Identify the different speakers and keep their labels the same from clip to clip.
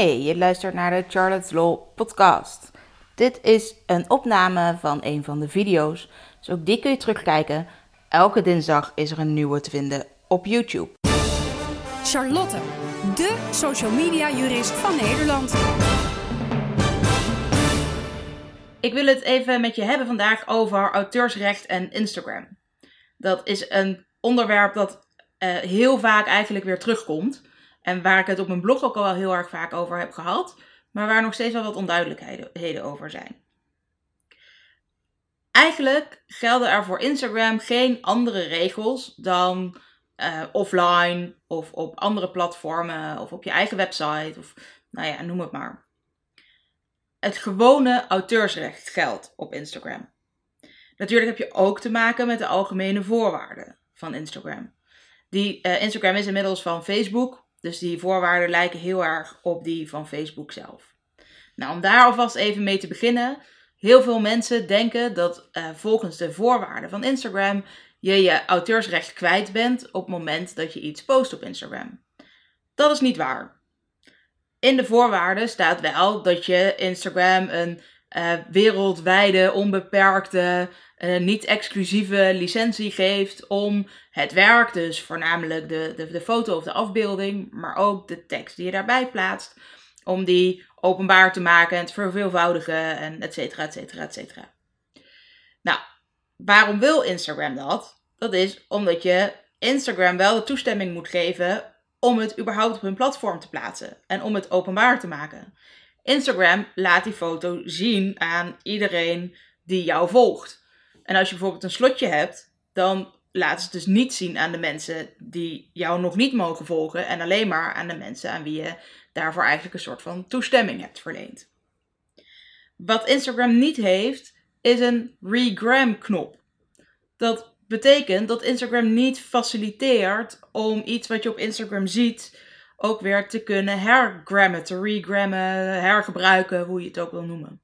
Speaker 1: Hey, je luistert naar de Charlotte's Law podcast. Dit is een opname van een van de video's, dus ook die kun je terugkijken. Elke dinsdag is er een nieuwe te vinden op YouTube.
Speaker 2: Charlotte, de social media jurist van Nederland.
Speaker 1: Ik wil het even met je hebben vandaag over auteursrecht en Instagram. Dat is een onderwerp dat eh, heel vaak eigenlijk weer terugkomt. En waar ik het op mijn blog ook al wel heel erg vaak over heb gehad. Maar waar nog steeds wel wat onduidelijkheden over zijn. Eigenlijk gelden er voor Instagram geen andere regels dan uh, offline of op andere platformen of op je eigen website of nou ja, noem het maar. Het gewone auteursrecht geldt op Instagram. Natuurlijk heb je ook te maken met de algemene voorwaarden van Instagram. Die, uh, Instagram is inmiddels van Facebook, dus die voorwaarden lijken heel erg op die van Facebook zelf. Nou, om daar alvast even mee te beginnen. Heel veel mensen denken dat uh, volgens de voorwaarden van Instagram je je auteursrecht kwijt bent op het moment dat je iets post op Instagram. Dat is niet waar. In de voorwaarden staat wel dat je Instagram een uh, wereldwijde, onbeperkte, uh, niet-exclusieve licentie geeft om het werk, dus voornamelijk de, de, de foto of de afbeelding, maar ook de tekst die je daarbij plaatst, om die openbaar te maken en te verveelvoudigen en et cetera, et cetera, et cetera. Nou, waarom wil Instagram dat? Dat is omdat je Instagram wel de toestemming moet geven om het überhaupt op hun platform te plaatsen en om het openbaar te maken. Instagram laat die foto zien aan iedereen die jou volgt. En als je bijvoorbeeld een slotje hebt, dan laat ze het dus niet zien aan de mensen die jou nog niet mogen volgen en alleen maar aan de mensen aan wie je daarvoor eigenlijk een soort van toestemming hebt verleend. Wat Instagram niet heeft, is een regram knop. Dat betekent dat Instagram niet faciliteert om iets wat je op Instagram ziet ook weer te kunnen hergrammen, te regrammen, hergebruiken, hoe je het ook wil noemen.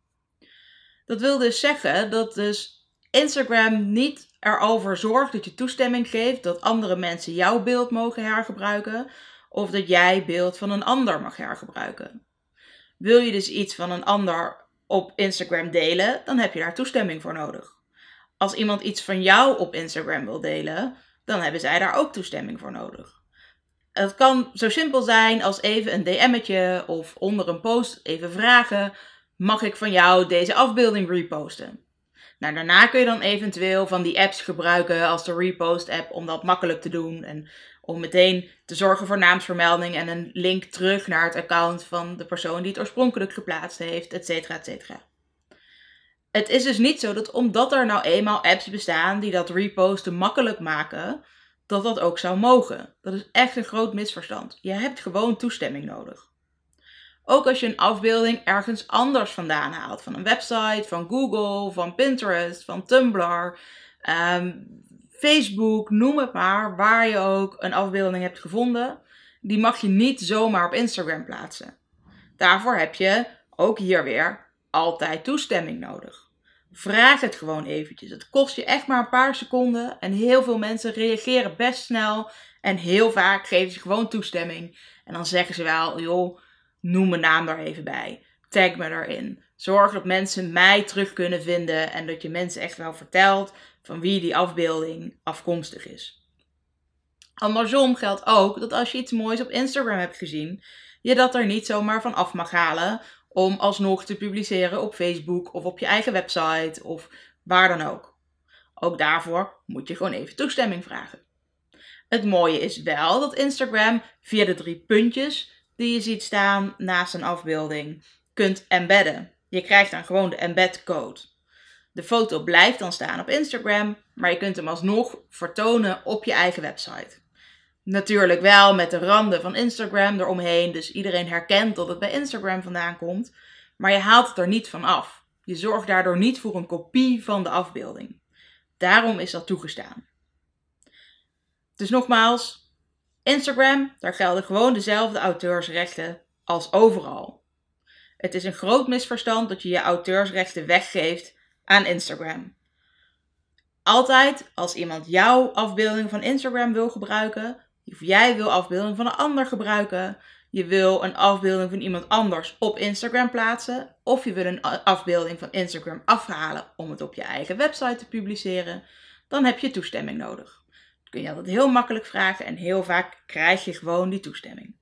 Speaker 1: Dat wil dus zeggen dat dus Instagram niet erover zorgt dat je toestemming geeft dat andere mensen jouw beeld mogen hergebruiken of dat jij beeld van een ander mag hergebruiken. Wil je dus iets van een ander op Instagram delen, dan heb je daar toestemming voor nodig. Als iemand iets van jou op Instagram wil delen, dan hebben zij daar ook toestemming voor nodig. Het kan zo simpel zijn als even een DM'tje of onder een post even vragen: mag ik van jou deze afbeelding reposten? Nou, daarna kun je dan eventueel van die apps gebruiken als de repost app om dat makkelijk te doen en om meteen te zorgen voor naamsvermelding en een link terug naar het account van de persoon die het oorspronkelijk geplaatst heeft, et cetera, et cetera. Het is dus niet zo dat omdat er nou eenmaal apps bestaan die dat reposten makkelijk maken, dat dat ook zou mogen. Dat is echt een groot misverstand. Je hebt gewoon toestemming nodig. Ook als je een afbeelding ergens anders vandaan haalt, van een website, van Google, van Pinterest, van Tumblr, um, Facebook, noem het maar, waar je ook een afbeelding hebt gevonden, die mag je niet zomaar op Instagram plaatsen. Daarvoor heb je ook hier weer altijd toestemming nodig. Vraag het gewoon eventjes. Het kost je echt maar een paar seconden. En heel veel mensen reageren best snel. En heel vaak geven ze gewoon toestemming. En dan zeggen ze wel, joh, noem mijn naam er even bij. Tag me erin. Zorg dat mensen mij terug kunnen vinden. En dat je mensen echt wel vertelt van wie die afbeelding afkomstig is. Andersom geldt ook dat als je iets moois op Instagram hebt gezien, je dat er niet zomaar van af mag halen om alsnog te publiceren op Facebook of op je eigen website of waar dan ook. Ook daarvoor moet je gewoon even toestemming vragen. Het mooie is wel dat Instagram via de drie puntjes die je ziet staan naast een afbeelding kunt embedden. Je krijgt dan gewoon de embed code. De foto blijft dan staan op Instagram, maar je kunt hem alsnog vertonen op je eigen website. Natuurlijk wel met de randen van Instagram eromheen. Dus iedereen herkent dat het bij Instagram vandaan komt. Maar je haalt het er niet van af. Je zorgt daardoor niet voor een kopie van de afbeelding. Daarom is dat toegestaan. Dus nogmaals, Instagram, daar gelden gewoon dezelfde auteursrechten als overal. Het is een groot misverstand dat je je auteursrechten weggeeft aan Instagram. Altijd als iemand jouw afbeelding van Instagram wil gebruiken, of jij wil afbeelding van een ander gebruiken, je wil een afbeelding van iemand anders op Instagram plaatsen, of je wil een afbeelding van Instagram afhalen om het op je eigen website te publiceren, dan heb je toestemming nodig. Dat kun je altijd heel makkelijk vragen en heel vaak krijg je gewoon die toestemming.